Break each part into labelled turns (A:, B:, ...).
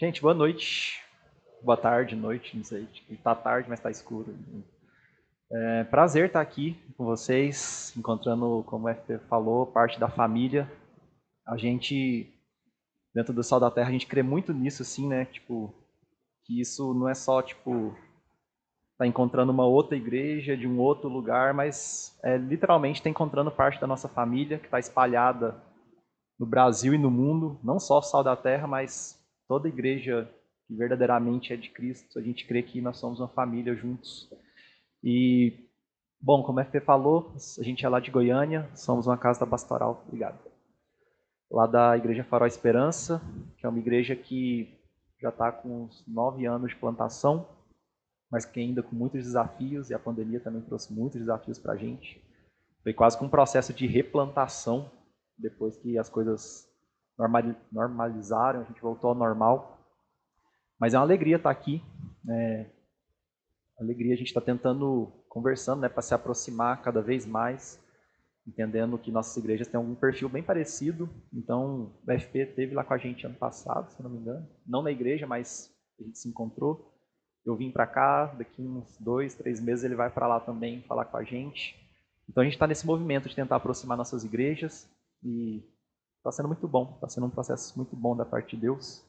A: Gente, boa noite. Boa tarde, noite, não sei. Está tarde, mas está escuro. É, prazer estar aqui com vocês, encontrando, como o FP falou, parte da família. A gente, dentro do Sal da Terra, a gente crê muito nisso, assim, né? Tipo, que isso não é só, tipo, tá encontrando uma outra igreja de um outro lugar, mas é, literalmente está encontrando parte da nossa família que está espalhada no Brasil e no mundo, não só Sal da Terra, mas toda igreja que verdadeiramente é de Cristo, a gente crê que nós somos uma família juntos. E, bom, como a FP falou, a gente é lá de Goiânia, somos uma casa da pastoral, obrigado. Lá da Igreja Farol Esperança, que é uma igreja que já está com uns nove anos de plantação, mas que ainda com muitos desafios, e a pandemia também trouxe muitos desafios para a gente. Foi quase que um processo de replantação, depois que as coisas normalizaram, a gente voltou ao normal. Mas é uma alegria estar aqui. É, alegria, a gente está tentando, conversando, né, para se aproximar cada vez mais, entendendo que nossas igrejas têm algum perfil bem parecido. Então, o FP teve lá com a gente ano passado, se não me engano. Não na igreja, mas a gente se encontrou. Eu vim para cá, daqui uns dois, três meses ele vai para lá também falar com a gente. Então a gente está nesse movimento de tentar aproximar nossas igrejas e Está sendo muito bom, está sendo um processo muito bom da parte de Deus.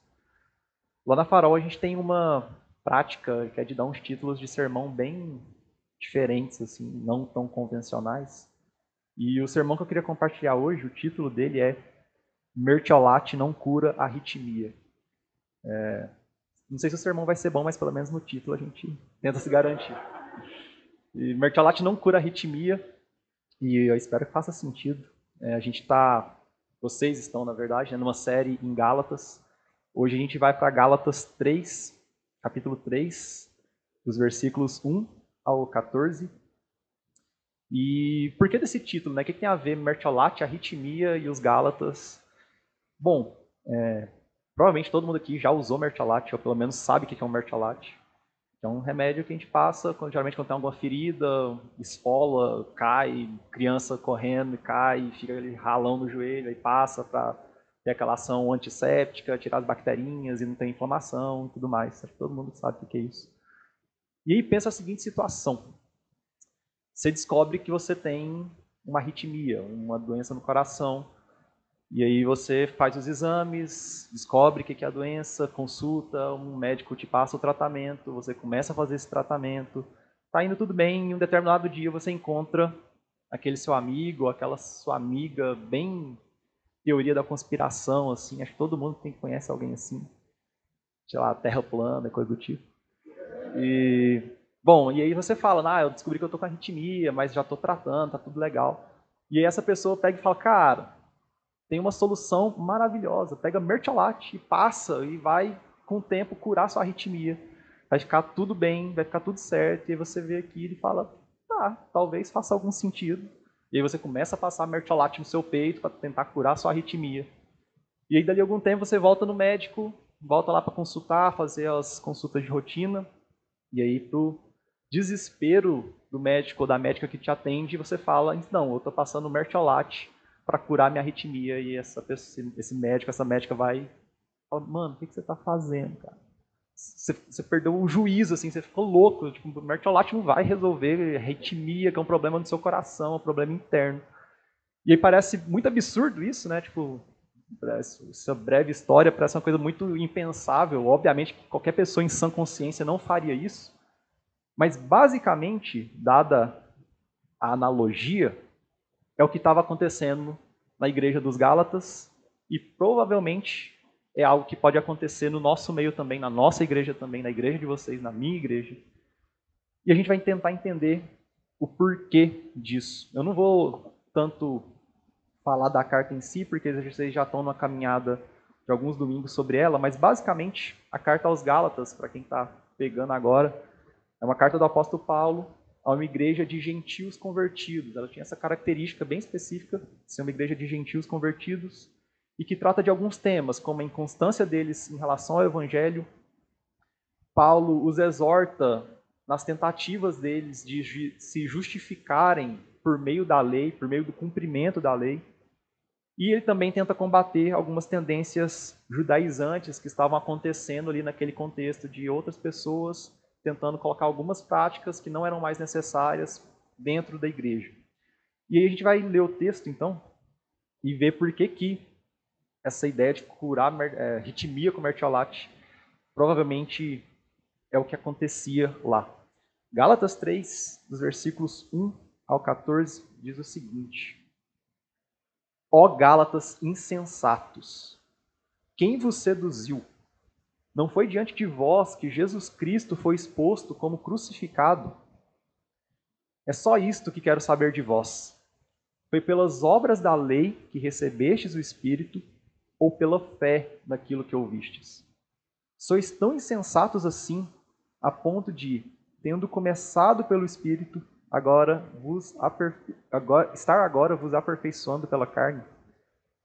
A: Lá na Farol a gente tem uma prática que é de dar uns títulos de sermão bem diferentes, assim, não tão convencionais. E o sermão que eu queria compartilhar hoje, o título dele é Mertiolate não cura arritmia. É, não sei se o sermão vai ser bom, mas pelo menos no título a gente tenta se garantir. E Mertiolate não cura arritmia, e eu espero que faça sentido. É, a gente está vocês estão, na verdade, né, numa série em Gálatas. Hoje a gente vai para Gálatas 3, capítulo 3, dos versículos 1 ao 14. E por que desse título? Né? O que tem a ver Mertiolate, arritmia e os Gálatas? Bom, é, provavelmente todo mundo aqui já usou Mertiolate, ou pelo menos sabe o que é um Mertiolate. É um remédio que a gente passa, geralmente quando tem alguma ferida, esfola, cai, criança correndo e cai, fica ali ralão no joelho, aí passa para ter aquela ação antisséptica, tirar as bacterinhas e não ter inflamação e tudo mais. Que todo mundo sabe o que é isso. E aí pensa a seguinte situação. Você descobre que você tem uma arritmia, uma doença no coração, e aí você faz os exames, descobre o que é a doença, consulta, um médico te passa o tratamento, você começa a fazer esse tratamento, está indo tudo bem, em um determinado dia você encontra aquele seu amigo, aquela sua amiga bem teoria da conspiração, assim, acho que todo mundo tem que conhece alguém assim, sei lá, terra plana, coisa do tipo. E bom, e aí você fala, ah, eu descobri que eu tô com arritmia, mas já tô tratando, tá tudo legal. E aí essa pessoa pega e fala, cara, tem uma solução maravilhosa. Pega mertiolate e passa e vai, com o tempo, curar sua arritmia. Vai ficar tudo bem, vai ficar tudo certo. E aí você vê aquilo e fala, tá, talvez faça algum sentido. E aí você começa a passar mertiolate no seu peito para tentar curar sua arritmia. E aí, dali algum tempo, você volta no médico, volta lá para consultar, fazer as consultas de rotina. E aí, pro desespero do médico ou da médica que te atende, você fala, não, eu estou passando mertiolate para curar minha arritmia. E essa pessoa, esse médico, essa médica vai mano, o que, que você está fazendo, cara? Você, você, perdeu o juízo, assim, você ficou louco. Tipo, o mertiolate não vai resolver arritmia, que é um problema no seu coração, é um problema interno. E aí parece muito absurdo isso, né? Tipo, essa breve história parece uma coisa muito impensável. Obviamente que qualquer pessoa em sã consciência não faria isso. Mas basicamente, dada a analogia, é o que estava acontecendo na igreja dos Gálatas e provavelmente é algo que pode acontecer no nosso meio também, na nossa igreja também, na igreja de vocês, na minha igreja. E a gente vai tentar entender o porquê disso. Eu não vou tanto falar da carta em si, porque vocês já estão na caminhada de alguns domingos sobre ela, mas basicamente a carta aos Gálatas, para quem está pegando agora, é uma carta do apóstolo Paulo a uma igreja de gentios convertidos. Ela tinha essa característica bem específica de ser uma igreja de gentios convertidos e que trata de alguns temas, como a inconstância deles em relação ao evangelho. Paulo os exorta nas tentativas deles de se justificarem por meio da lei, por meio do cumprimento da lei. E ele também tenta combater algumas tendências judaizantes que estavam acontecendo ali naquele contexto de outras pessoas tentando colocar algumas práticas que não eram mais necessárias dentro da igreja. E aí a gente vai ler o texto, então, e ver por que, que essa ideia de curar é, ritmia com mertiolate provavelmente é o que acontecia lá. Gálatas 3, dos versículos 1 ao 14, diz o seguinte: Ó Gálatas insensatos, quem vos seduziu? Não foi diante de vós que Jesus Cristo foi exposto como crucificado? É só isto que quero saber de vós. Foi pelas obras da lei que recebestes o Espírito ou pela fé naquilo que ouvistes? Sois tão insensatos assim, a ponto de, tendo começado pelo Espírito, agora vos agora, estar agora vos aperfeiçoando pela carne?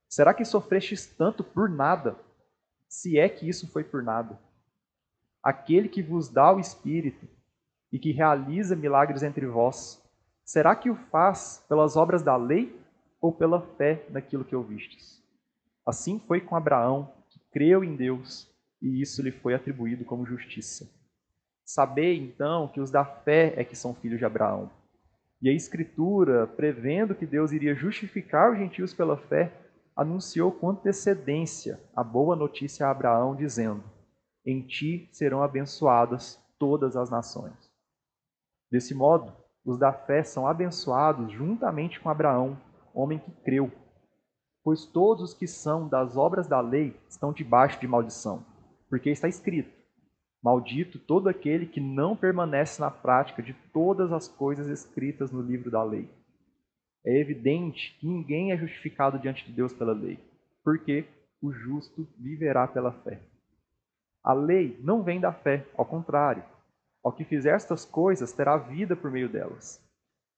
A: Será que sofrestes tanto por nada, se é que isso foi por nada? Aquele que vos dá o Espírito e que realiza milagres entre vós, será que o faz pelas obras da lei ou pela fé naquilo que ouvistes? Assim foi com Abraão, que creu em Deus, e isso lhe foi atribuído como justiça. Sabei, então, que os da fé é que são filhos de Abraão. E a Escritura, prevendo que Deus iria justificar os gentios pela fé, anunciou com antecedência a boa notícia a Abraão, dizendo: Em ti serão abençoadas todas as nações. Desse modo, os da fé são abençoados juntamente com Abraão, homem que creu. Pois todos os que são das obras da lei estão debaixo de maldição, porque está escrito: Maldito todo aquele que não permanece na prática de todas as coisas escritas no livro da lei. É evidente que ninguém é justificado diante de Deus pela lei, porque o justo viverá pela fé. A lei não vem da fé, ao contrário. Ao que fizer estas coisas, terá vida por meio delas.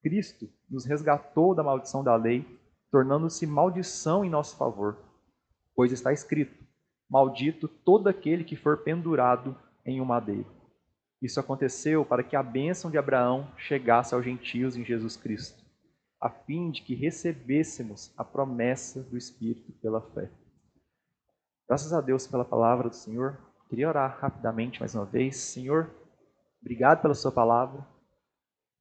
A: Cristo nos resgatou da maldição da lei, tornando-se maldição em nosso favor. Pois está escrito: Maldito todo aquele que for pendurado em um madeiro. Isso aconteceu para que a bênção de Abraão chegasse aos gentios em Jesus Cristo, a fim de que recebêssemos a promessa do Espírito pela fé. Graças a Deus pela palavra do Senhor. Queria orar rapidamente mais uma vez. Senhor, obrigado pela Sua palavra.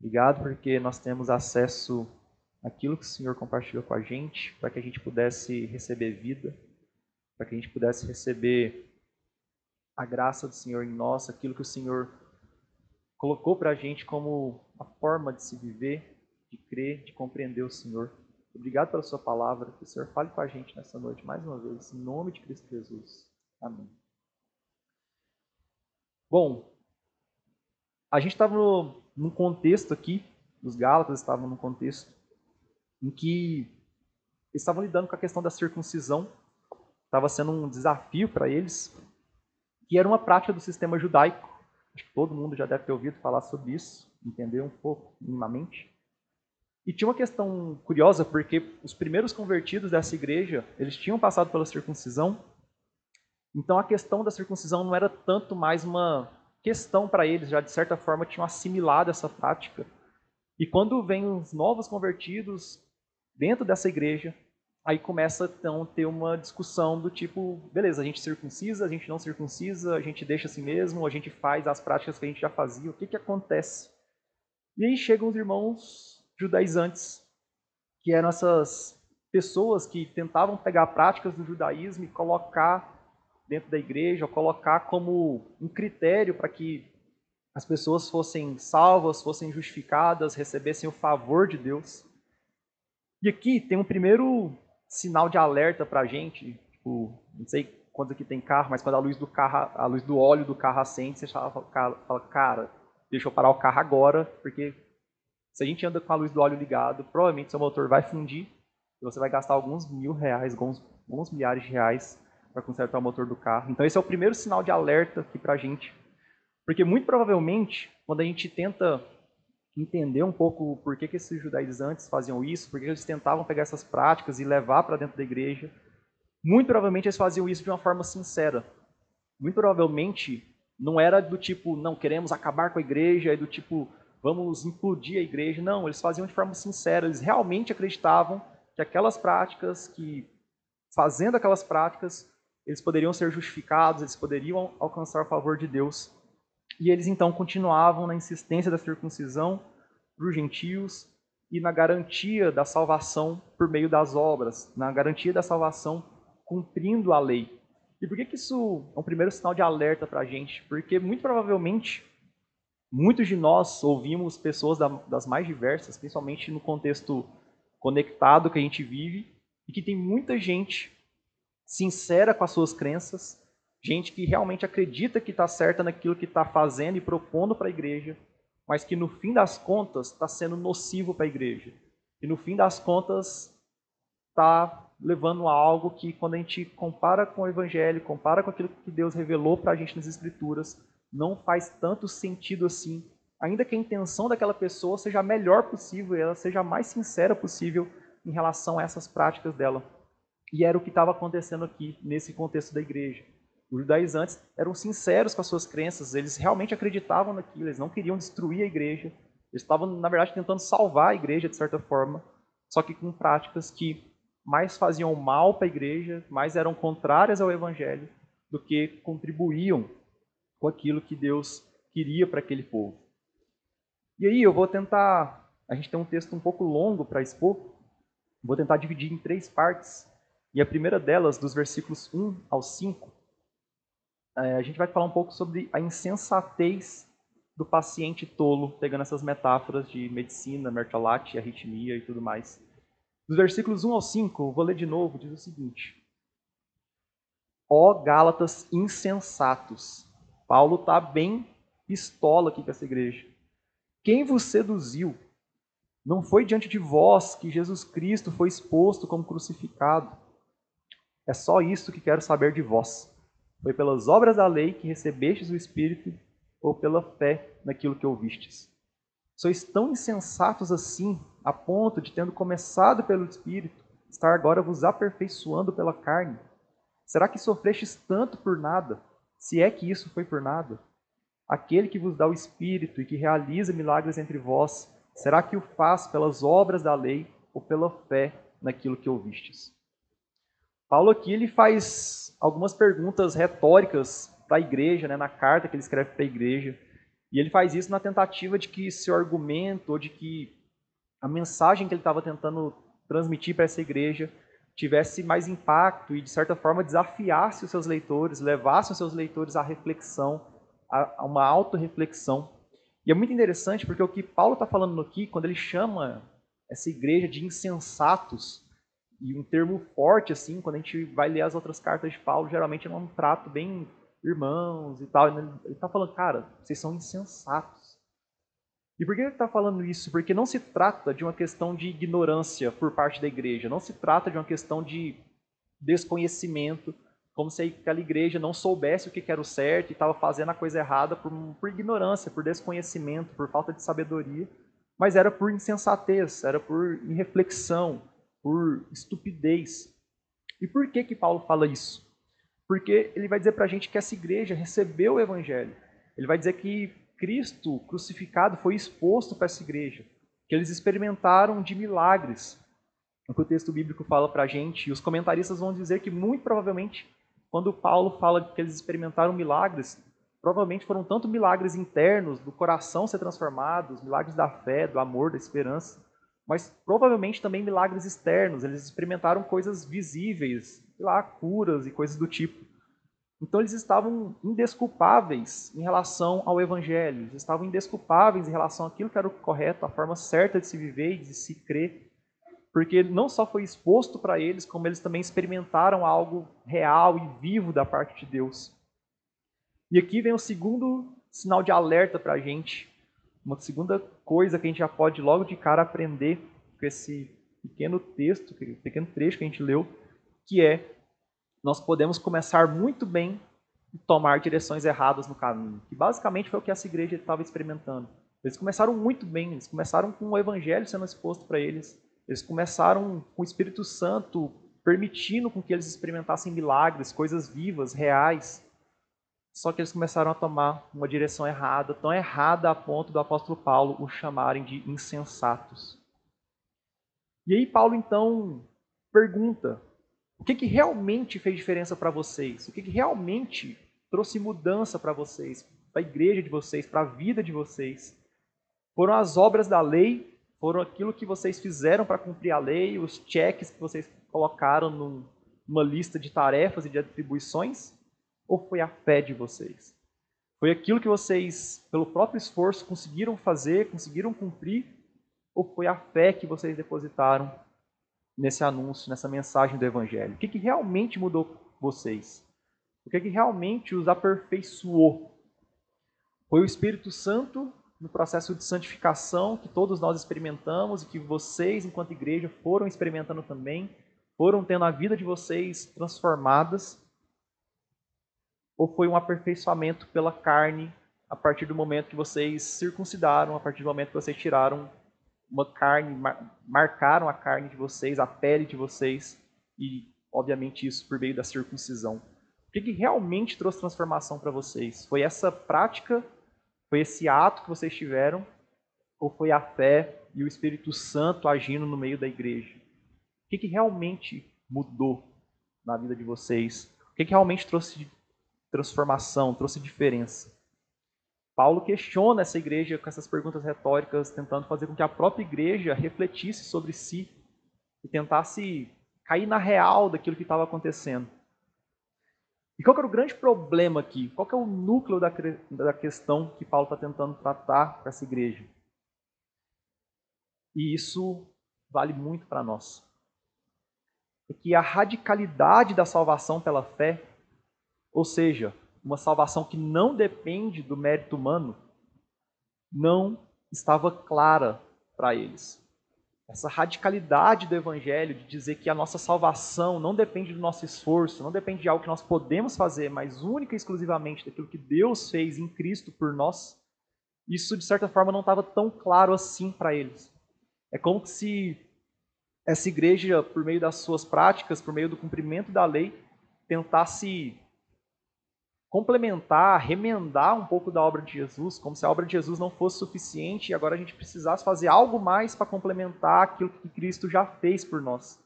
A: Obrigado porque nós temos acesso àquilo que o Senhor compartilhou com a gente, para que a gente pudesse receber vida, para que a gente pudesse receber a graça do Senhor em nós, aquilo que o Senhor colocou para a gente como a forma de se viver, de crer, de compreender o Senhor. Obrigado pela sua palavra. Que o Senhor fale com a gente nessa noite mais uma vez, em nome de Cristo Jesus. Amém. Bom, a gente estava num contexto aqui, os Gálatas estavam num contexto em que eles estavam lidando com a questão da circuncisão. Estava sendo um desafio para eles que era uma prática do sistema judaico. Acho que todo mundo já deve ter ouvido falar sobre isso, entender um pouco minimamente. E tinha uma questão curiosa, porque os primeiros convertidos dessa igreja, eles tinham passado pela circuncisão. Então a questão da circuncisão não era tanto mais uma questão para eles, já de certa forma tinham assimilado essa prática. E quando vem os novos convertidos dentro dessa igreja, aí começa então ter uma discussão do tipo, beleza, a gente circuncisa, a gente não circuncisa, a gente deixa assim mesmo, a gente faz as práticas que a gente já fazia, o que, que acontece? E aí chegam os irmãos judaizantes, que eram essas pessoas que tentavam pegar práticas do judaísmo e colocar dentro da igreja, ou colocar como um critério para que as pessoas fossem salvas, fossem justificadas, recebessem o favor de Deus. E aqui tem um primeiro sinal de alerta para a gente, tipo, não sei quando aqui tem carro, mas quando a luz do carro, a luz do óleo do carro acende, você fala, cara, deixa eu parar o carro agora, porque se a gente anda com a luz do óleo ligado, provavelmente seu motor vai fundir e você vai gastar alguns mil reais, alguns, alguns milhares de reais para consertar o motor do carro. Então esse é o primeiro sinal de alerta aqui para a gente, porque muito provavelmente quando a gente tenta entender um pouco por que, que esses judaizantes faziam isso, por que eles tentavam pegar essas práticas e levar para dentro da igreja. Muito provavelmente eles faziam isso de uma forma sincera. Muito provavelmente não era do tipo, não queremos acabar com a igreja, e do tipo, vamos implodir a igreja. Não, eles faziam de forma sincera. Eles realmente acreditavam que aquelas práticas que fazendo aquelas práticas, eles poderiam ser justificados, eles poderiam alcançar o favor de Deus. E eles então continuavam na insistência da circuncisão para os gentios e na garantia da salvação por meio das obras, na garantia da salvação cumprindo a lei. E por que, que isso é um primeiro sinal de alerta para a gente? Porque muito provavelmente muitos de nós ouvimos pessoas das mais diversas, principalmente no contexto conectado que a gente vive, e que tem muita gente sincera com as suas crenças, gente que realmente acredita que está certa naquilo que está fazendo e propondo para a igreja, mas que no fim das contas está sendo nocivo para a igreja. E no fim das contas está levando a algo que, quando a gente compara com o Evangelho, compara com aquilo que Deus revelou para a gente nas Escrituras, não faz tanto sentido assim. Ainda que a intenção daquela pessoa seja a melhor possível, ela seja a mais sincera possível em relação a essas práticas dela. E era o que estava acontecendo aqui, nesse contexto da igreja. Os judaizantes eram sinceros com as suas crenças, eles realmente acreditavam naquilo, eles não queriam destruir a igreja, eles estavam, na verdade, tentando salvar a igreja de certa forma, só que com práticas que mais faziam mal para a igreja, mais eram contrárias ao evangelho, do que contribuíam com aquilo que Deus queria para aquele povo. E aí eu vou tentar, a gente tem um texto um pouco longo para expor, vou tentar dividir em três partes, e a primeira delas, dos versículos 1 ao 5, é, a gente vai falar um pouco sobre a insensatez do paciente tolo, pegando essas metáforas de medicina, mertiolate, arritmia e tudo mais. Dos versículos 1 ao 5, vou ler de novo, diz o seguinte: Ó Gálatas insensatos. Paulo está bem pistola aqui com essa igreja. Quem vos seduziu? Não foi diante de vós que Jesus Cristo foi exposto como crucificado. É só isso que quero saber de vós. Foi pelas obras da lei que recebestes o Espírito ou pela fé naquilo que ouvistes? Sois tão insensatos assim, a ponto de, tendo começado pelo Espírito, estar agora vos aperfeiçoando pela carne? Será que sofrestes tanto por nada, se é que isso foi por nada? Aquele que vos dá o Espírito e que realiza milagres entre vós, será que o faz pelas obras da lei ou pela fé naquilo que ouvistes? Paulo aqui ele faz algumas perguntas retóricas para a igreja, né, na carta que ele escreve para a igreja. E ele faz isso na tentativa de que seu argumento, ou de que a mensagem que ele estava tentando transmitir para essa igreja tivesse mais impacto e, de certa forma, desafiasse os seus leitores, levasse os seus leitores à reflexão, a uma autorreflexão. E é muito interessante porque o que Paulo está falando aqui, quando ele chama essa igreja de insensatos, e um termo forte, assim, quando a gente vai ler as outras cartas de Paulo, geralmente é um trato bem irmãos e tal. Ele está falando, cara, vocês são insensatos. E por que ele está falando isso? Porque não se trata de uma questão de ignorância por parte da igreja, não se trata de uma questão de desconhecimento, como se aquela igreja não soubesse o que era o certo e estava fazendo a coisa errada por, por ignorância, por desconhecimento, por falta de sabedoria, mas era por insensatez, era por irreflexão, por estupidez. E por que que Paulo fala isso? Porque ele vai dizer para a gente que essa igreja recebeu o evangelho. Ele vai dizer que Cristo crucificado foi exposto para essa igreja, que eles experimentaram de milagres. O que o texto bíblico fala para a gente, e os comentaristas vão dizer que muito provavelmente, quando Paulo fala que eles experimentaram milagres, provavelmente foram tanto milagres internos, do coração ser transformado, os milagres da fé, do amor, da esperança, mas provavelmente também milagres externos. Eles experimentaram coisas visíveis, sei lá, curas e coisas do tipo. Então eles estavam indesculpáveis em relação ao evangelho, eles estavam indesculpáveis em relação àquilo que era o correto, a forma certa de se viver e de se crer, porque não só foi exposto para eles, como eles também experimentaram algo real e vivo da parte de Deus. E aqui vem o segundo sinal de alerta para a gente, uma segunda coisa que a gente já pode logo de cara aprender com esse pequeno texto, pequeno trecho que a gente leu, que é nós podemos começar muito bem e tomar direções erradas no caminho. Que basicamente foi o que essa igreja estava experimentando. Eles começaram muito bem, eles começaram com o evangelho sendo exposto para eles. Eles começaram com o Espírito Santo permitindo com que eles experimentassem milagres, coisas vivas, reais. Só que eles começaram a tomar uma direção errada, tão errada a ponto do apóstolo Paulo os chamarem de insensatos. E aí Paulo então pergunta O que, que realmente fez diferença para vocês? O que, que realmente trouxe mudança para vocês, para a igreja de vocês, para a vida de vocês? Foram as obras da lei, foram aquilo que vocês fizeram para cumprir a lei, os cheques que vocês colocaram numa lista de tarefas e de atribuições? Ou foi a fé de vocês? Foi aquilo que vocês, pelo próprio esforço, conseguiram fazer, conseguiram cumprir? Ou foi a fé que vocês depositaram nesse anúncio, nessa mensagem do Evangelho? O que, que realmente mudou vocês? O que, que realmente os aperfeiçoou? Foi o Espírito Santo no processo de santificação que todos nós experimentamos e que vocês, enquanto igreja, foram experimentando também, foram tendo a vida de vocês transformadas? Ou foi um aperfeiçoamento pela carne a partir do momento que vocês circuncidaram, a partir do momento que vocês tiraram uma carne, marcaram a carne de vocês, a pele de vocês, e obviamente isso por meio da circuncisão? O que, que realmente trouxe transformação para vocês? Foi essa prática foi esse ato que vocês tiveram ou foi a fé e o Espírito Santo agindo no meio da igreja? O que, que realmente mudou na vida de vocês? O que, que realmente trouxe transformação, trouxe diferença? Paulo questiona essa igreja com essas perguntas retóricas, tentando fazer com que a própria igreja refletisse sobre si e tentasse cair na real daquilo que estava acontecendo. E qual que era o grande problema aqui? Qual que é o núcleo da, da questão que Paulo está tentando tratar com essa igreja? E isso vale muito para nós. É que a radicalidade da salvação pela fé, ou seja, uma salvação que não depende do mérito humano, não estava clara para eles essa radicalidade do evangelho de dizer que a nossa salvação não depende do nosso esforço, não depende de algo que nós podemos fazer, mas única e exclusivamente daquilo que Deus fez em Cristo por nós, isso de certa forma não estava tão claro assim para eles. É como se essa igreja, por meio das suas práticas, por meio do cumprimento da lei, tentasse complementar, remendar um pouco da obra de Jesus, como se a obra de Jesus não fosse suficiente e agora a gente precisasse fazer algo mais para complementar aquilo que Cristo já fez por nós.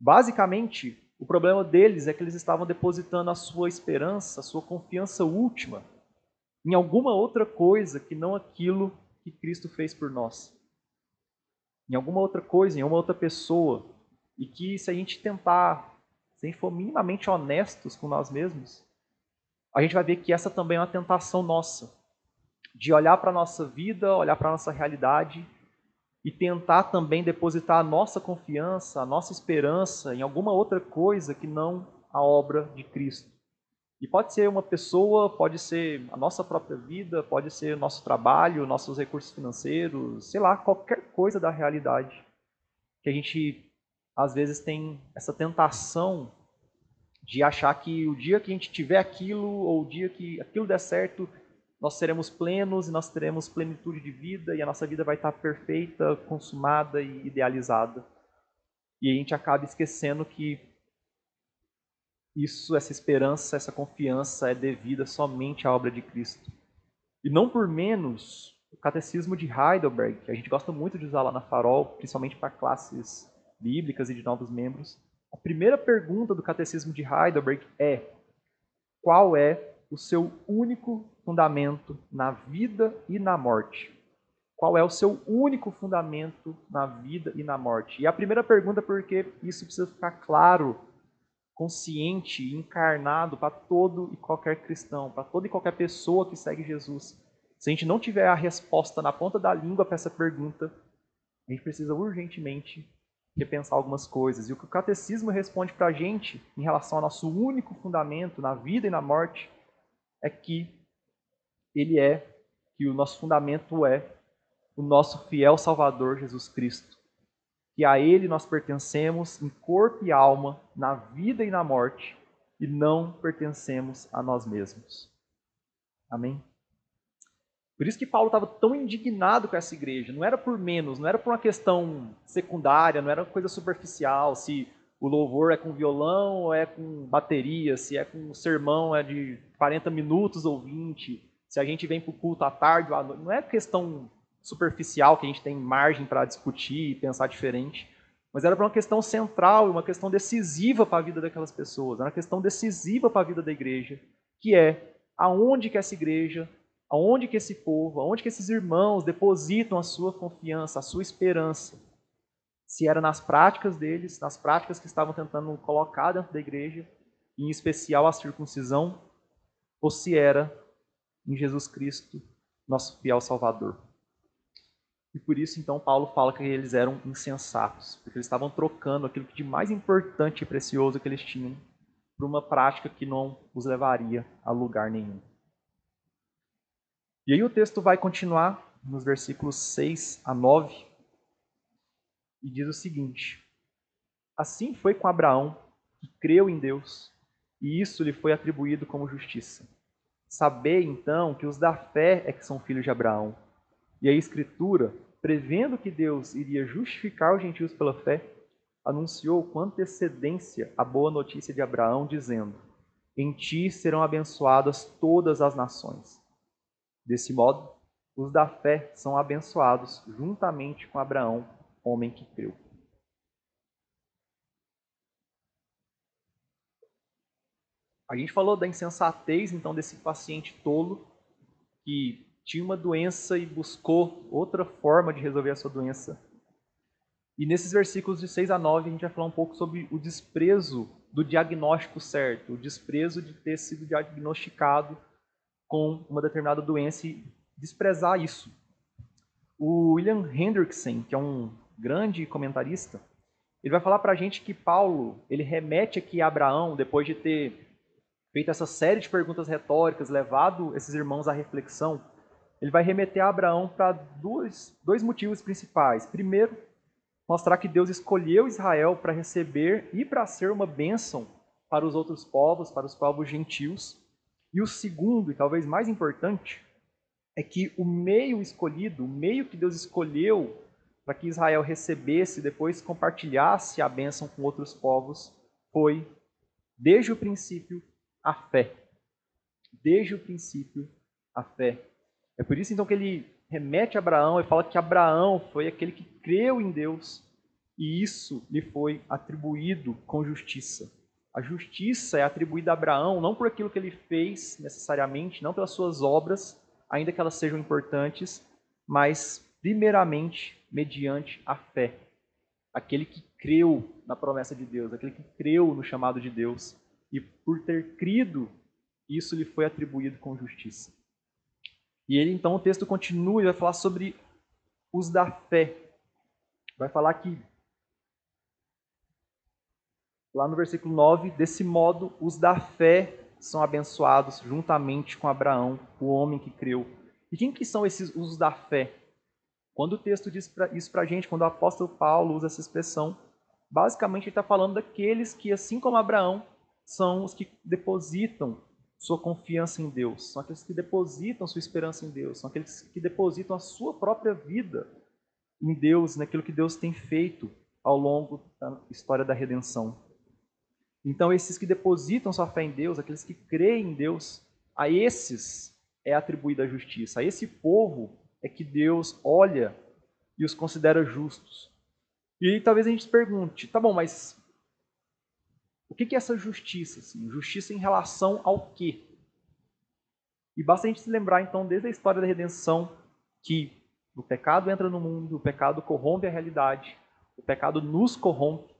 A: Basicamente, o problema deles é que eles estavam depositando a sua esperança, a sua confiança última em alguma outra coisa que não aquilo que Cristo fez por nós. Em alguma outra coisa, em uma outra pessoa. E que se a gente tentar, se a gente for minimamente honestos com nós mesmos, a gente vai ver que essa também é uma tentação nossa, de olhar para a nossa vida, olhar para a nossa realidade e tentar também depositar a nossa confiança, a nossa esperança em alguma outra coisa que não a obra de Cristo. E pode ser uma pessoa, pode ser a nossa própria vida, pode ser o nosso trabalho, nossos recursos financeiros, sei lá, qualquer coisa da realidade que a gente às vezes tem essa tentação de achar que o dia que a gente tiver aquilo, ou o dia que aquilo der certo, nós seremos plenos e nós teremos plenitude de vida e a nossa vida vai estar perfeita, consumada e idealizada. E a gente acaba esquecendo que isso, essa esperança, essa confiança é devida somente à obra de Cristo. E não por menos, o catecismo de Heidelberg, que a gente gosta muito de usar lá na Farol, principalmente para classes bíblicas e de novos membros, a primeira pergunta do Catecismo de Heidelberg é: qual é o seu único fundamento na vida e na morte? Qual é o seu único fundamento na vida e na morte? E a primeira pergunta, porque isso precisa ficar claro, consciente, encarnado para todo e qualquer cristão, para toda e qualquer pessoa que segue Jesus. Se a gente não tiver a resposta na ponta da língua para essa pergunta, a gente precisa urgentemente repensar algumas coisas. E o que o catecismo responde para a gente em relação ao nosso único fundamento na vida e na morte é que ele é, que o nosso fundamento é o nosso fiel Salvador Jesus Cristo. Que a Ele nós pertencemos em corpo e alma, na vida e na morte, e não pertencemos a nós mesmos. Amém? Por isso que Paulo estava tão indignado com essa igreja. Não era por menos, não era por uma questão secundária, não era uma coisa superficial, se o louvor é com violão ou é com bateria, se é com sermão é de 40 minutos ou 20, se a gente vem para o culto à tarde ou à noite. Não é questão superficial que a gente tem margem para discutir e pensar diferente. mas era para uma questão central uma questão decisiva para a vida daquelas pessoas, era uma questão decisiva para a vida da igreja, que é aonde que essa igreja, aonde que esse povo, aonde que esses irmãos depositam a sua confiança, a sua esperança. Se era nas práticas deles, nas práticas que estavam tentando colocar dentro da igreja, em especial a circuncisão, ou se era em Jesus Cristo, nosso fiel Salvador. E por isso, então, Paulo fala que eles eram insensatos, porque eles estavam trocando aquilo que de mais importante e precioso que eles tinham por uma prática que não os levaria a lugar nenhum. E aí o texto vai continuar nos versículos 6 a 9 e diz o seguinte: Assim foi com Abraão, que creu em Deus, e isso lhe foi atribuído como justiça. Sabei, então, que os da fé é que são filhos de Abraão. E a Escritura, prevendo que Deus iria justificar os gentios pela fé, anunciou com antecedência a boa notícia de Abraão, dizendo: Em ti serão abençoadas todas as nações. Desse modo, os da fé são abençoados juntamente com Abraão, homem que creu. A gente falou da insensatez, então, desse paciente tolo que tinha uma doença e buscou outra forma de resolver a sua doença. E nesses versículos de 6 a 9, a gente vai falar um pouco sobre o desprezo do diagnóstico certo, o desprezo de ter sido diagnosticado com uma determinada doença e desprezar isso. O William Hendrickson, que é um grande comentarista, ele vai falar para a gente que Paulo ele remete aqui a Abraão depois de ter feito essa série de perguntas retóricas, levado esses irmãos à reflexão, ele vai remeter a Abraão para dois, dois motivos principais. Primeiro, mostrar que Deus escolheu Israel para receber e para ser uma bênção para os outros povos, para os povos gentios. E o segundo, e talvez mais importante, é que o meio escolhido, o meio que Deus escolheu para que Israel recebesse e depois compartilhasse a bênção com outros povos, foi, desde o princípio, a fé. Desde o princípio, a fé. É por isso então que ele remete a Abraão e fala que Abraão foi aquele que creu em Deus e isso lhe foi atribuído com justiça. A justiça é atribuída a Abraão não por aquilo que ele fez necessariamente, não pelas suas obras, ainda que elas sejam importantes, mas primeiramente mediante a fé. Aquele que creu na promessa de Deus, aquele que creu no chamado de Deus e por ter crido, isso lhe foi atribuído com justiça. E ele então o texto continua e vai falar sobre os da fé. Vai falar que lá no versículo 9, desse modo os da fé são abençoados juntamente com Abraão, o homem que creu. E quem que são esses os da fé? Quando o texto diz isso para a gente, quando o apóstolo Paulo usa essa expressão, basicamente ele está falando daqueles que, assim como Abraão, são os que depositam sua confiança em Deus, são aqueles que depositam sua esperança em Deus, são aqueles que depositam a sua própria vida em Deus, naquilo que Deus tem feito ao longo da história da redenção. Então, esses que depositam sua fé em Deus, aqueles que creem em Deus, a esses é atribuída a justiça. A esse povo é que Deus olha e os considera justos. E talvez a gente se pergunte, tá bom, mas o que é essa justiça? Assim? Justiça em relação ao quê? E basta a gente se lembrar, então, desde a história da redenção, que o pecado entra no mundo, o pecado corrompe a realidade, o pecado nos corrompe,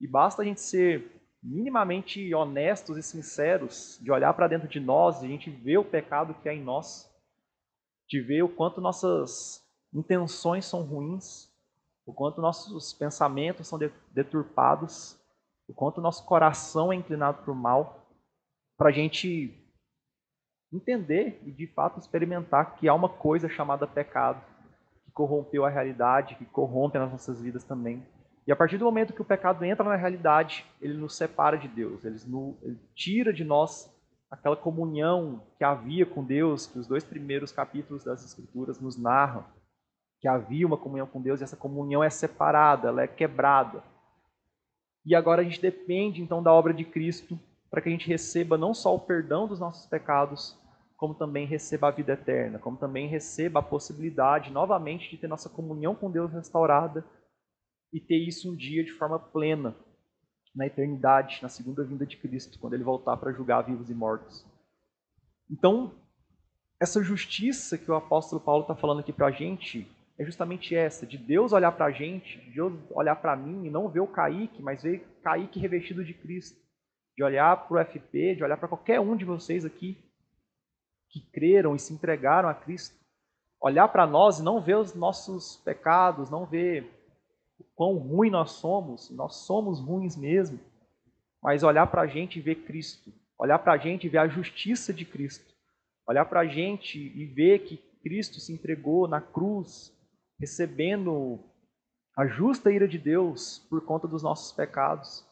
A: e basta a gente ser minimamente honestos e sinceros, de olhar para dentro de nós e a gente ver o pecado que há em nós, de ver o quanto nossas intenções são ruins, o quanto nossos pensamentos são deturpados, o quanto nosso coração é inclinado para o mal, para a gente entender e de fato experimentar que há uma coisa chamada pecado, que corrompeu a realidade, que corrompe as nossas vidas também. E a partir do momento que o pecado entra na realidade, ele nos separa de Deus, ele, nos, ele tira de nós aquela comunhão que havia com Deus, que os dois primeiros capítulos das Escrituras nos narram, que havia uma comunhão com Deus e essa comunhão é separada, ela é quebrada. E agora a gente depende então da obra de Cristo para que a gente receba não só o perdão dos nossos pecados, como também receba a vida eterna, como também receba a possibilidade novamente de ter nossa comunhão com Deus restaurada e ter isso um dia de forma plena, na eternidade, na segunda vinda de Cristo, quando ele voltar para julgar vivos e mortos. Então, essa justiça que o apóstolo Paulo está falando aqui para a gente é justamente essa, de Deus olhar para a gente, de Deus olhar para mim e não ver o Kaique, mas ver Kaique revestido de Cristo. De olhar para o FP, de olhar para qualquer um de vocês aqui que creram e se entregaram a Cristo. Olhar para nós e não ver os nossos pecados, não ver quão ruim nós somos, nós somos ruins mesmo, mas olhar para a gente e ver Cristo. Olhar para a gente e ver a justiça de Cristo. Olhar para a gente e ver que Cristo se entregou na cruz recebendo a justa ira de Deus por conta dos nossos pecados.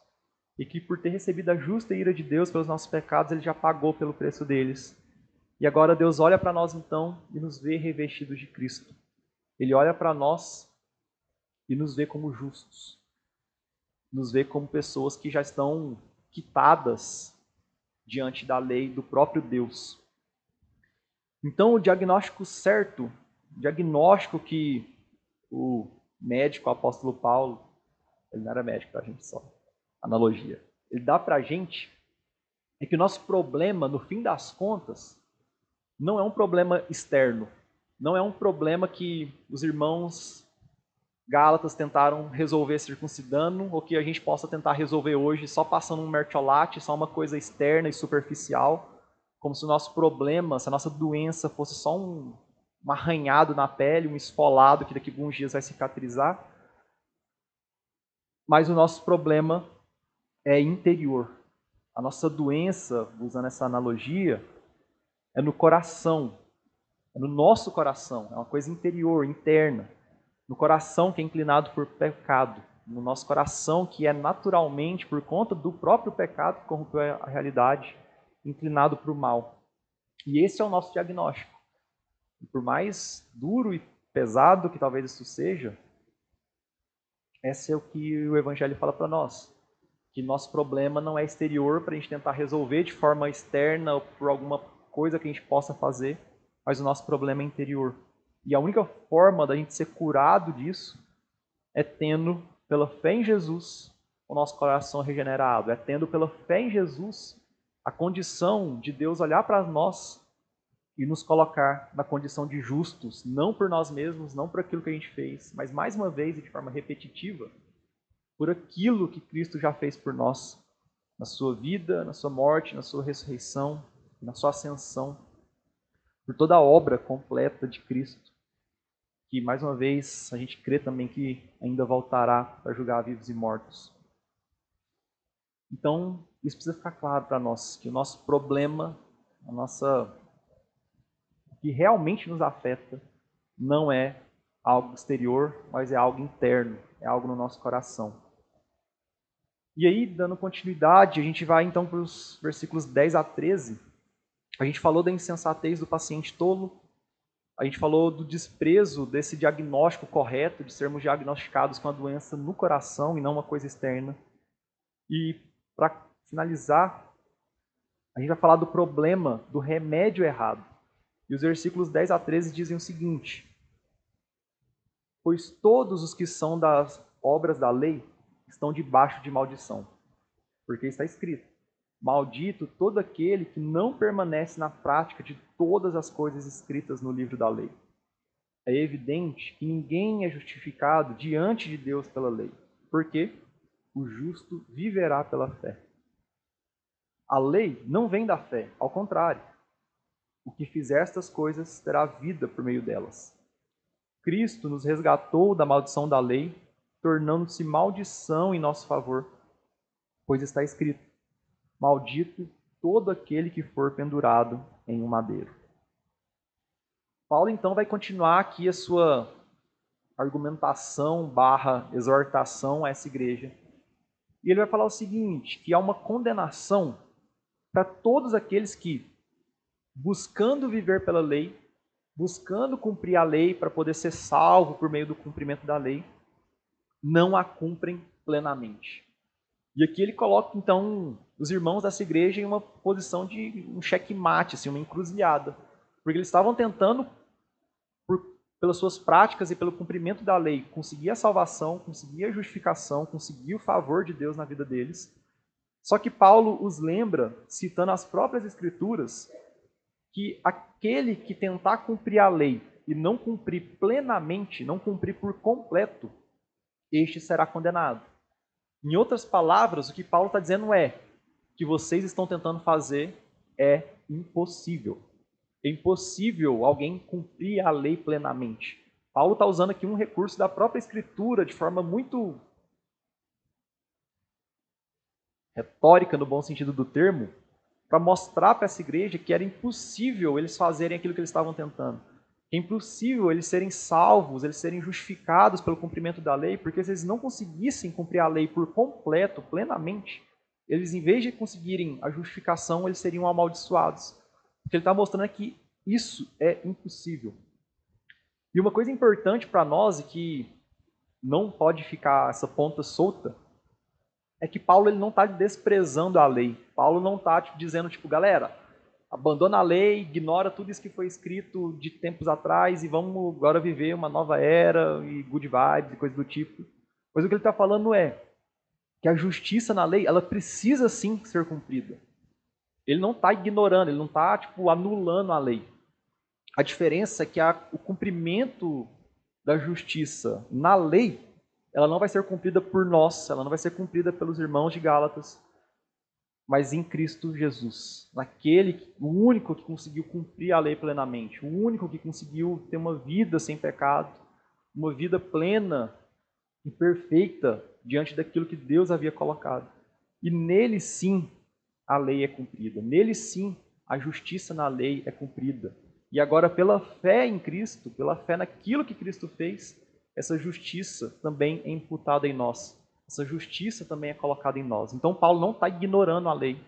A: E que por ter recebido a justa ira de Deus pelos nossos pecados, ele já pagou pelo preço deles. E agora Deus olha para nós então e nos vê revestidos de Cristo. Ele olha para nós e nos vê como justos. Nos vê como pessoas que já estão quitadas diante da lei do próprio Deus. Então, o diagnóstico certo, o diagnóstico que o médico, o apóstolo Paulo, ele não era médico, a gente só, analogia, ele dá para a gente é que o nosso problema, no fim das contas, não é um problema externo, não é um problema que os irmãos Gálatas tentaram resolver circuncidando, ou que a gente possa tentar resolver hoje só passando um mertiolate, só uma coisa externa e superficial, como se o nosso problema, se a nossa doença fosse só um, um arranhado na pele, um esfolado que daqui a alguns dias vai cicatrizar. Mas o nosso problema é interior. A nossa doença, usando essa analogia, é no coração. É no nosso coração. É uma coisa interior, interna. No coração que é inclinado por pecado. No nosso coração que é naturalmente, por conta do próprio pecado que corrompeu a realidade, inclinado para o mal. E esse é o nosso diagnóstico. E por mais duro e pesado que talvez isso seja, esse é o que o Evangelho fala para nós. Que nosso problema não é exterior para a gente tentar resolver de forma externa ou por alguma coisa que a gente possa fazer, mas o nosso problema é interior. E a única forma da gente ser curado disso é tendo, pela fé em Jesus, o nosso coração regenerado, é tendo pela fé em Jesus a condição de Deus olhar para nós e nos colocar na condição de justos, não por nós mesmos, não por aquilo que a gente fez, mas mais uma vez e de forma repetitiva, por aquilo que Cristo já fez por nós, na sua vida, na sua morte, na sua ressurreição, na sua ascensão, por toda a obra completa de Cristo, que mais uma vez a gente crê também que ainda voltará para julgar vivos e mortos. Então, isso precisa ficar claro para nós, que o nosso problema, a nossa que realmente nos afeta não é algo exterior, mas é algo interno, é algo no nosso coração. E aí, dando continuidade, a gente vai então para os versículos 10 a 13. A gente falou da insensatez do paciente tolo, a gente falou do desprezo desse diagnóstico correto, de sermos diagnosticados com a doença no coração e não uma coisa externa. E para finalizar, a gente vai falar do problema do remédio errado. E os versículos 10 a 13 dizem o seguinte: Pois todos os que são das obras da lei estão debaixo de maldição. Porque está escrito: Maldito todo aquele que não permanece na prática de todas as coisas escritas no livro da lei. É evidente que ninguém é justificado diante de Deus pela lei, porque o justo viverá pela fé. A lei não vem da fé, ao contrário. O que fizer estas coisas terá vida por meio delas. Cristo nos resgatou da maldição da lei, tornando-se maldição em nosso favor, pois está escrito: Maldito todo aquele que for pendurado em um madeiro. Paulo então vai continuar aqui a sua argumentação barra exortação a essa igreja. E ele vai falar o seguinte, que há uma condenação para todos aqueles que buscando viver pela lei, buscando cumprir a lei para poder ser salvo por meio do cumprimento da lei, não a cumprem plenamente. E aqui ele coloca, então, os irmãos dessa igreja em uma posição de um checkmate, assim, uma encruzilhada. Porque eles estavam tentando, por pelas suas práticas e pelo cumprimento da lei, conseguir a salvação, conseguir a justificação, conseguir o favor de Deus na vida deles. Só que Paulo os lembra, citando as próprias Escrituras, que aquele que tentar cumprir a lei e não cumprir plenamente, não cumprir por completo, este será condenado. Em outras palavras, o que Paulo está dizendo é que vocês estão tentando fazer é impossível. É impossível alguém cumprir a lei plenamente. Paulo está usando aqui um recurso da própria Escritura de forma muito retórica, no bom sentido do termo, para mostrar para essa igreja que era impossível eles fazerem aquilo que eles estavam tentando. É impossível eles serem salvos, eles serem justificados pelo cumprimento da lei, porque se eles não conseguissem cumprir a lei por completo, plenamente, eles, em vez de conseguirem a justificação, eles seriam amaldiçoados. Porque ele está mostrando que isso é impossível. E uma coisa importante para nós e que não pode ficar essa ponta solta é que Paulo ele não está desprezando a lei. Paulo não está tipo, dizendo, tipo, galera, abandona a lei, ignora tudo isso que foi escrito de tempos atrás e vamos agora viver uma nova era e good vibes e coisas do tipo. Mas o que ele está falando é que a justiça na lei, ela precisa sim ser cumprida. Ele não está ignorando, ele não está tipo, anulando a lei. A diferença é que a, o cumprimento da justiça na lei, ela não vai ser cumprida por nós, ela não vai ser cumprida pelos irmãos de Gálatas, mas em Cristo Jesus, naquele, o único que conseguiu cumprir a lei plenamente, o único que conseguiu ter uma vida sem pecado, uma vida plena e perfeita diante daquilo que Deus havia colocado. E nele sim a lei é cumprida. Nele sim, a justiça na lei é cumprida. E agora, pela fé em Cristo, pela fé naquilo que Cristo fez, essa justiça também é imputada em nós. Essa justiça também é colocada em nós. Então, Paulo não está ignorando a lei,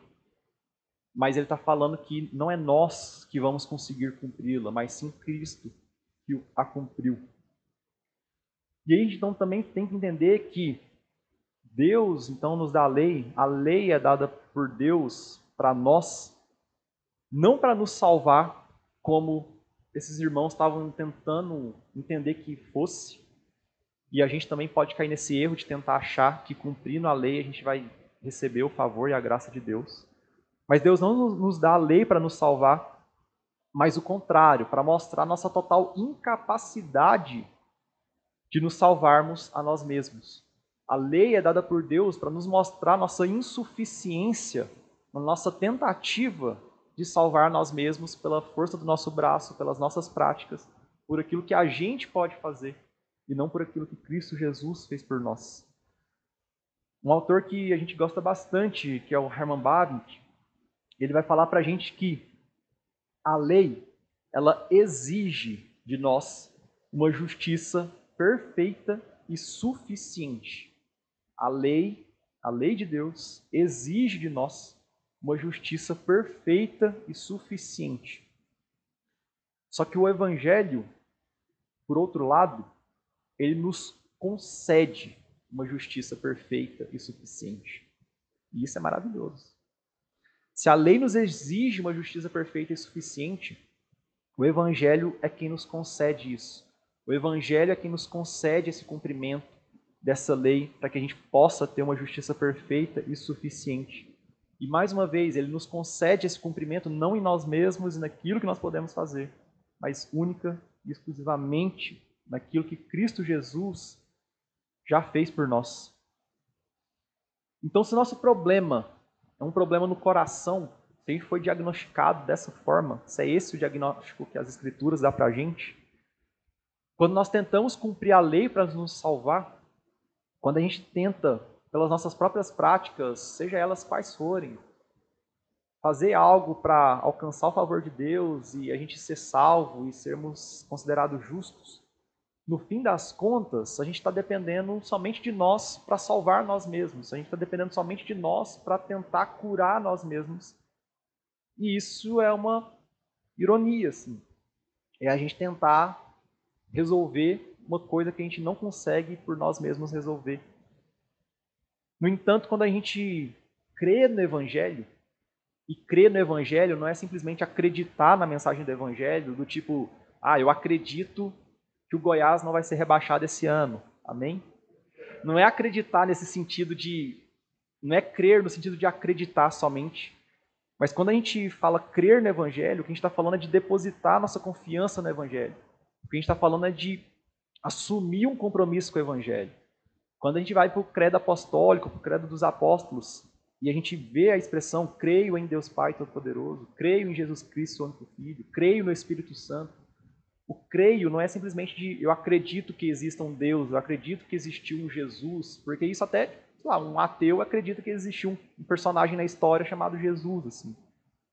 A: mas ele está falando que não é nós que vamos conseguir cumpri-la, mas sim Cristo que a cumpriu. E aí, então, também tem que entender que Deus, então, nos dá a lei, a lei é dada por Deus para nós, não para nos salvar, como esses irmãos estavam tentando entender que fosse. E a gente também pode cair nesse erro de tentar achar que cumprindo a lei a gente vai receber o favor e a graça de Deus. Mas Deus não nos dá a lei para nos salvar, mas o contrário, para mostrar nossa total incapacidade de nos salvarmos a nós mesmos. A lei é dada por Deus para nos mostrar nossa insuficiência nossa tentativa de salvar nós mesmos pela força do nosso braço, pelas nossas práticas, por aquilo que a gente pode fazer e não por aquilo que Cristo Jesus fez por nós. Um autor que a gente gosta bastante, que é o Herman Bavinck, ele vai falar para a gente que a lei ela exige de nós uma justiça perfeita e suficiente. A lei, a lei de Deus, exige de nós uma justiça perfeita e suficiente. Só que o Evangelho, por outro lado, ele nos concede uma justiça perfeita e suficiente. E isso é maravilhoso. Se a lei nos exige uma justiça perfeita e suficiente, o Evangelho é quem nos concede isso. O Evangelho é quem nos concede esse cumprimento dessa lei para que a gente possa ter uma justiça perfeita e suficiente. E mais uma vez, ele nos concede esse cumprimento não em nós mesmos e naquilo que nós podemos fazer, mas única e exclusivamente naquilo que Cristo Jesus já fez por nós. Então, se nosso problema é um problema no coração, se a gente foi diagnosticado dessa forma, se é esse o diagnóstico que as Escrituras dão para a gente, quando nós tentamos cumprir a lei para nos salvar, quando a gente tenta, pelas nossas próprias práticas, seja elas quais forem, fazer algo para alcançar o favor de Deus e a gente ser salvo e sermos considerados justos, no fim das contas, a gente está dependendo somente de nós para salvar nós mesmos. A gente está dependendo somente de nós para tentar curar nós mesmos. E isso é uma ironia, assim. É a gente tentar resolver uma coisa que a gente não consegue por nós mesmos resolver. No entanto, quando a gente crê no Evangelho, e crer no Evangelho não é simplesmente acreditar na mensagem do Evangelho, do tipo, ah, eu acredito que o Goiás não vai ser rebaixado esse ano. Amém? Não é acreditar nesse sentido de. Não é crer no sentido de acreditar somente. Mas quando a gente fala crer no Evangelho, o que a gente está falando é de depositar nossa confiança no Evangelho. O que a gente está falando é de assumir um compromisso com o Evangelho. Quando a gente vai para o credo apostólico, para o credo dos apóstolos, e a gente vê a expressão creio em Deus Pai Todo-Poderoso, creio em Jesus Cristo, seu único Filho, creio no Espírito Santo. O creio não é simplesmente de eu acredito que exista um Deus, eu acredito que existiu um Jesus, porque isso até, sei lá, um ateu acredita que existiu um personagem na história chamado Jesus, assim.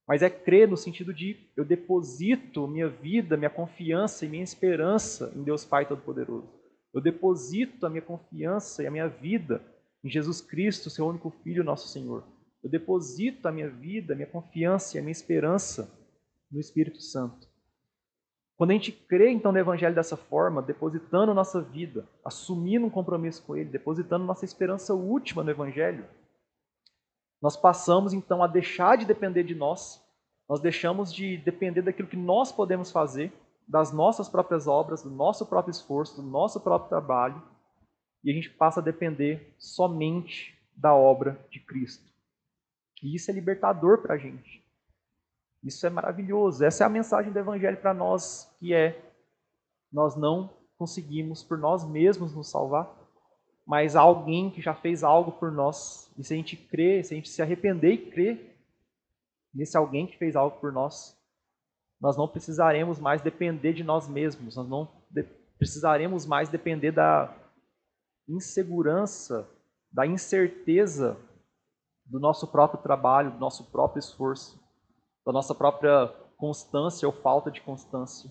A: Mas é crer no sentido de eu deposito minha vida, minha confiança e minha esperança em Deus Pai Todo-Poderoso. Eu deposito a minha confiança e a minha vida em Jesus Cristo, seu único Filho, nosso Senhor. Eu deposito a minha vida, a minha confiança e a minha esperança no Espírito Santo. Quando a gente crê então no Evangelho dessa forma, depositando nossa vida, assumindo um compromisso com Ele, depositando nossa esperança última no Evangelho, nós passamos então a deixar de depender de nós, nós deixamos de depender daquilo que nós podemos fazer, das nossas próprias obras, do nosso próprio esforço, do nosso próprio trabalho, e a gente passa a depender somente da obra de Cristo. E isso é libertador para a gente. Isso é maravilhoso. Essa é a mensagem do Evangelho para nós, que é nós não conseguimos por nós mesmos nos salvar, mas alguém que já fez algo por nós. E se a gente crer, se a gente se arrepender e crer nesse alguém que fez algo por nós, nós não precisaremos mais depender de nós mesmos, nós não precisaremos mais depender da insegurança, da incerteza do nosso próprio trabalho, do nosso próprio esforço, da nossa própria constância ou falta de constância.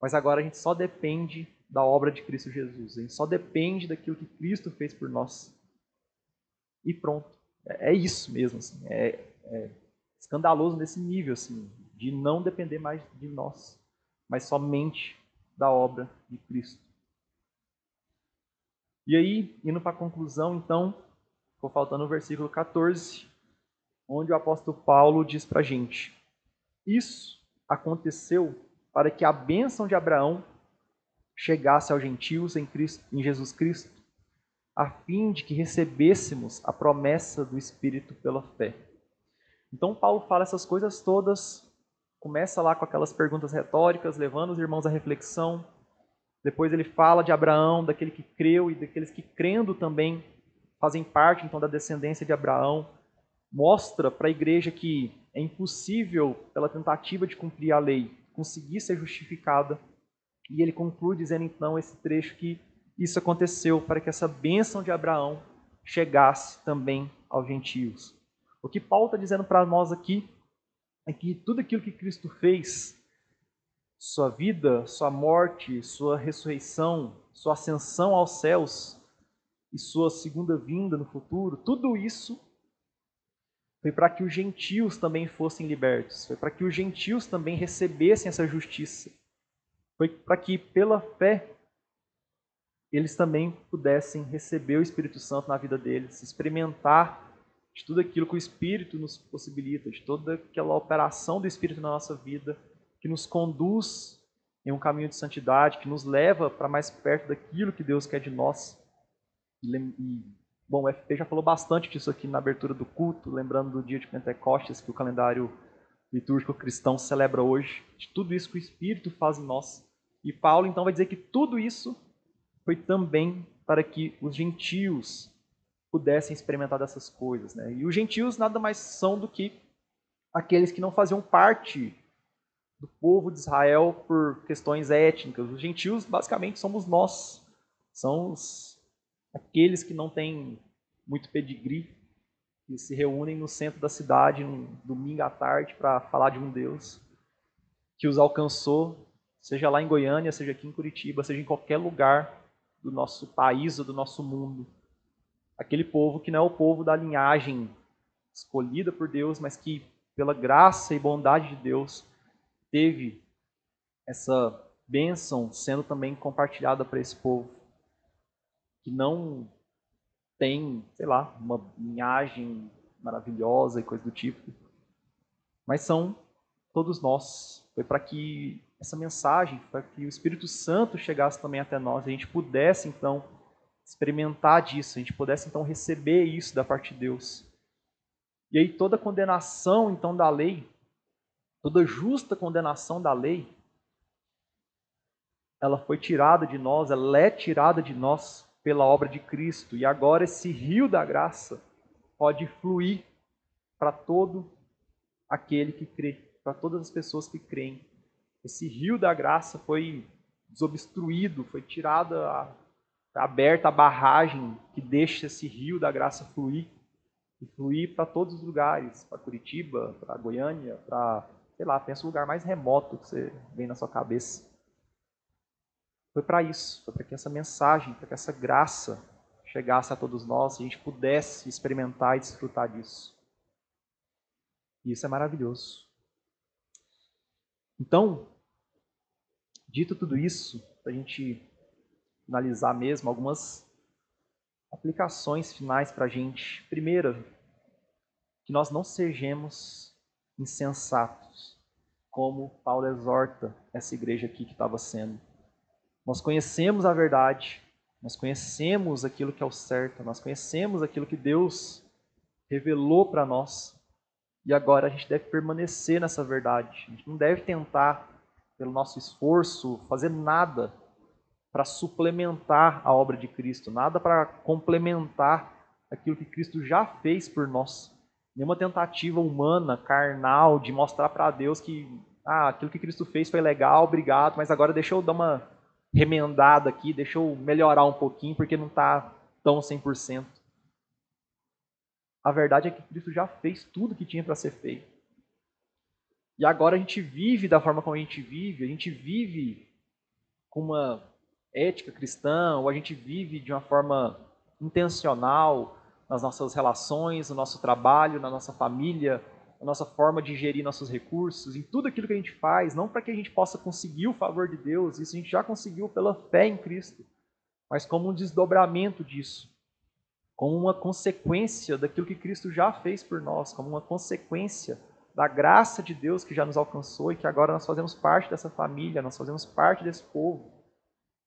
A: Mas agora a gente só depende da obra de Cristo Jesus, a gente só depende daquilo que Cristo fez por nós. E pronto. É, é isso mesmo. Assim. É, é escandaloso nesse nível, assim, de não depender mais de nós, mas somente da obra de Cristo. E aí, indo para a conclusão, então, ficou faltando o versículo 14, onde o apóstolo Paulo diz para a gente: Isso aconteceu para que a bênção de Abraão chegasse aos gentios em, Cristo, em Jesus Cristo, a fim de que recebêssemos a promessa do Espírito pela fé. Então, Paulo fala essas coisas todas, começa lá com aquelas perguntas retóricas, levando os irmãos à reflexão depois ele fala de Abraão, daquele que creu e daqueles que crendo também fazem parte então da descendência de Abraão. Mostra para a igreja que é impossível, pela tentativa de cumprir a lei, conseguir ser justificada. E ele conclui dizendo então esse trecho que isso aconteceu para que essa bênção de Abraão chegasse também aos gentios. O que Paulo está dizendo para nós aqui é que tudo aquilo que Cristo fez sua vida, sua morte, sua ressurreição, sua ascensão aos céus e sua segunda vinda no futuro, tudo isso foi para que os gentios também fossem libertos, foi para que os gentios também recebessem essa justiça, foi para que pela fé eles também pudessem receber o Espírito Santo na vida deles, experimentar de tudo aquilo que o Espírito nos possibilita, de toda aquela operação do Espírito na nossa vida que nos conduz em um caminho de santidade, que nos leva para mais perto daquilo que Deus quer de nós. E, bom, o FP já falou bastante disso aqui na abertura do culto, lembrando do dia de Pentecostes que o calendário litúrgico cristão celebra hoje, de tudo isso que o Espírito faz em nós. E Paulo então vai dizer que tudo isso foi também para que os gentios pudessem experimentar dessas coisas. Né? E os gentios nada mais são do que aqueles que não faziam parte do povo de Israel por questões étnicas. Os gentios, basicamente, somos nós. São os, aqueles que não têm muito pedigree, que se reúnem no centro da cidade num domingo à tarde para falar de um Deus que os alcançou, seja lá em Goiânia, seja aqui em Curitiba, seja em qualquer lugar do nosso país ou do nosso mundo. Aquele povo que não é o povo da linhagem escolhida por Deus, mas que, pela graça e bondade de Deus, teve essa bênção sendo também compartilhada para esse povo que não tem, sei lá, uma linhagem maravilhosa e coisa do tipo, mas são todos nós. Foi para que essa mensagem, para que o Espírito Santo chegasse também até nós, a gente pudesse então experimentar disso, a gente pudesse então receber isso da parte de Deus. E aí toda condenação então da lei, toda justa condenação da lei, ela foi tirada de nós, ela é tirada de nós pela obra de Cristo. E agora esse rio da graça pode fluir para todo aquele que crê, para todas as pessoas que creem. Esse rio da graça foi desobstruído, foi tirada, aberta a barragem que deixa esse rio da graça fluir e fluir para todos os lugares, para Curitiba, para Goiânia, para, sei lá, pensa o lugar mais remoto que você vem na sua cabeça. Foi para isso, foi para que essa mensagem, para que essa graça chegasse a todos nós a gente pudesse experimentar e desfrutar disso. E isso é maravilhoso. Então, dito tudo isso, para a gente finalizar mesmo, algumas aplicações finais para a gente. Primeira, que nós não sejamos insensatos, como Paulo exorta essa igreja aqui que estava sendo. Nós conhecemos a verdade, nós conhecemos aquilo que é o certo, nós conhecemos aquilo que Deus revelou para nós. E agora a gente deve permanecer nessa verdade. A gente não deve tentar, pelo nosso esforço, fazer nada para suplementar a obra de Cristo, nada para complementar aquilo que Cristo já fez por nós. Nenhuma tentativa humana, carnal, de mostrar para Deus que ah, aquilo que Cristo fez foi legal, obrigado, mas agora deixa eu dar uma remendada aqui, deixa eu melhorar um pouquinho, porque não está tão 100%. A verdade é que Cristo já fez tudo que tinha para ser feito. E agora a gente vive da forma como a gente vive, a gente vive com uma ética cristã, ou a gente vive de uma forma intencional nas nossas relações, no nosso trabalho, na nossa família, na nossa forma de gerir nossos recursos, em tudo aquilo que a gente faz, não para que a gente possa conseguir o favor de Deus, isso a gente já conseguiu pela fé em Cristo, mas como um desdobramento disso, como uma consequência daquilo que Cristo já fez por nós, como uma consequência da graça de Deus que já nos alcançou e que agora nós fazemos parte dessa família, nós fazemos parte desse povo.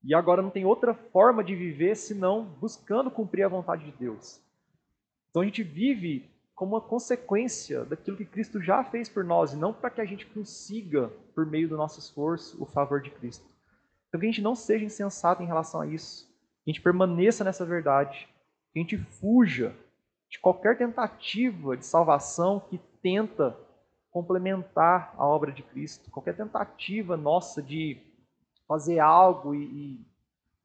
A: E agora não tem outra forma de viver senão buscando cumprir a vontade de Deus. Então a gente vive como uma consequência daquilo que Cristo já fez por nós, e não para que a gente consiga, por meio do nosso esforço, o favor de Cristo. Então que a gente não seja insensato em relação a isso, que a gente permaneça nessa verdade, que a gente fuja de qualquer tentativa de salvação que tenta complementar a obra de Cristo, qualquer tentativa nossa de fazer algo e, e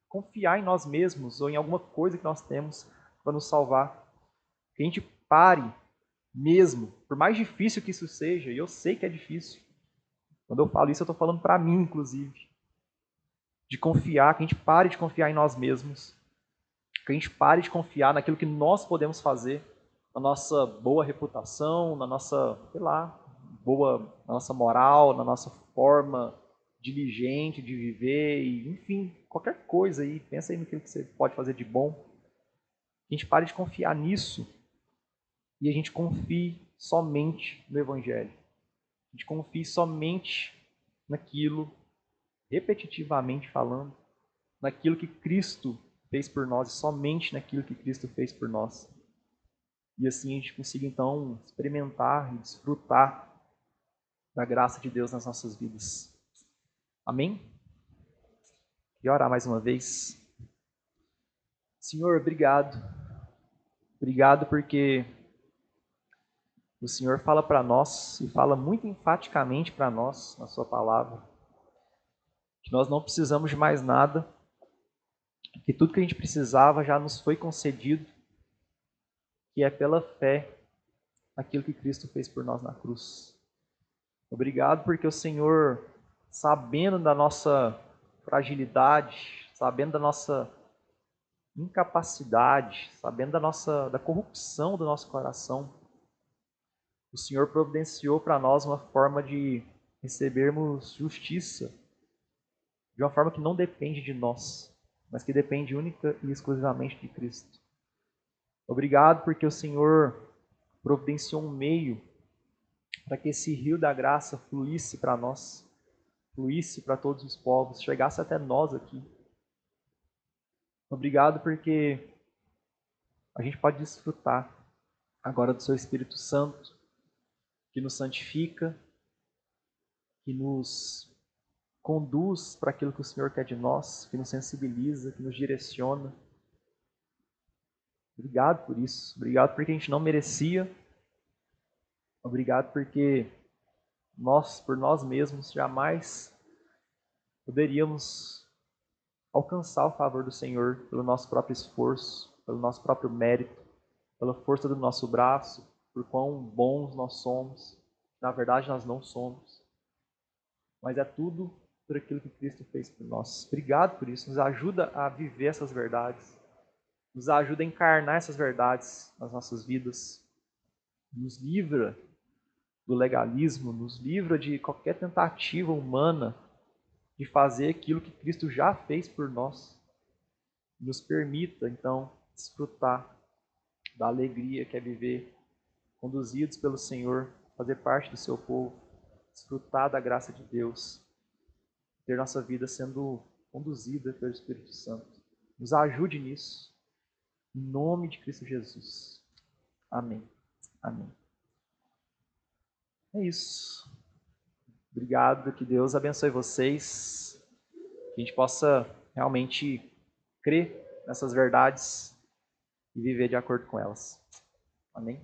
A: confiar em nós mesmos ou em alguma coisa que nós temos para nos salvar. Que a gente pare mesmo, por mais difícil que isso seja, e eu sei que é difícil. Quando eu falo isso, eu estou falando para mim, inclusive. De confiar, que a gente pare de confiar em nós mesmos. Que a gente pare de confiar naquilo que nós podemos fazer, na nossa boa reputação, na nossa, sei lá, boa, na nossa moral, na nossa forma diligente de viver, e, enfim, qualquer coisa aí. Pensa aí no que você pode fazer de bom. A gente pare de confiar nisso e a gente confie somente no Evangelho. A gente confie somente naquilo, repetitivamente falando, naquilo que Cristo fez por nós e somente naquilo que Cristo fez por nós. E assim a gente consiga então experimentar e desfrutar da graça de Deus nas nossas vidas. Amém? E orar mais uma vez. Senhor, obrigado. Obrigado porque o Senhor fala para nós e fala muito enfaticamente para nós na Sua palavra que nós não precisamos de mais nada, que tudo que a gente precisava já nos foi concedido, que é pela fé aquilo que Cristo fez por nós na cruz. Obrigado porque o Senhor, sabendo da nossa fragilidade, sabendo da nossa incapacidade, sabendo da nossa da corrupção do nosso coração, o Senhor providenciou para nós uma forma de recebermos justiça de uma forma que não depende de nós, mas que depende única e exclusivamente de Cristo. Obrigado porque o Senhor providenciou um meio para que esse rio da graça fluísse para nós, fluísse para todos os povos, chegasse até nós aqui. Obrigado porque a gente pode desfrutar agora do Seu Espírito Santo, que nos santifica, que nos conduz para aquilo que o Senhor quer de nós, que nos sensibiliza, que nos direciona. Obrigado por isso. Obrigado porque a gente não merecia. Obrigado porque nós, por nós mesmos, jamais poderíamos alcançar o favor do Senhor pelo nosso próprio esforço, pelo nosso próprio mérito, pela força do nosso braço, por quão bons nós somos. Na verdade, nós não somos. Mas é tudo por aquilo que Cristo fez por nós. Obrigado por isso. Nos ajuda a viver essas verdades nos ajuda a encarnar essas verdades nas nossas vidas, nos livra do legalismo, nos livra de qualquer tentativa humana de fazer aquilo que Cristo já fez por nós. Nos permita, então, desfrutar da alegria que é viver conduzidos pelo Senhor, fazer parte do seu povo, desfrutar da graça de Deus, ter nossa vida sendo conduzida pelo Espírito Santo. Nos ajude nisso. Em nome de Cristo Jesus. Amém. Amém. É isso. Obrigado, que Deus abençoe vocês. Que a gente possa realmente crer nessas verdades e viver de acordo com elas. Amém.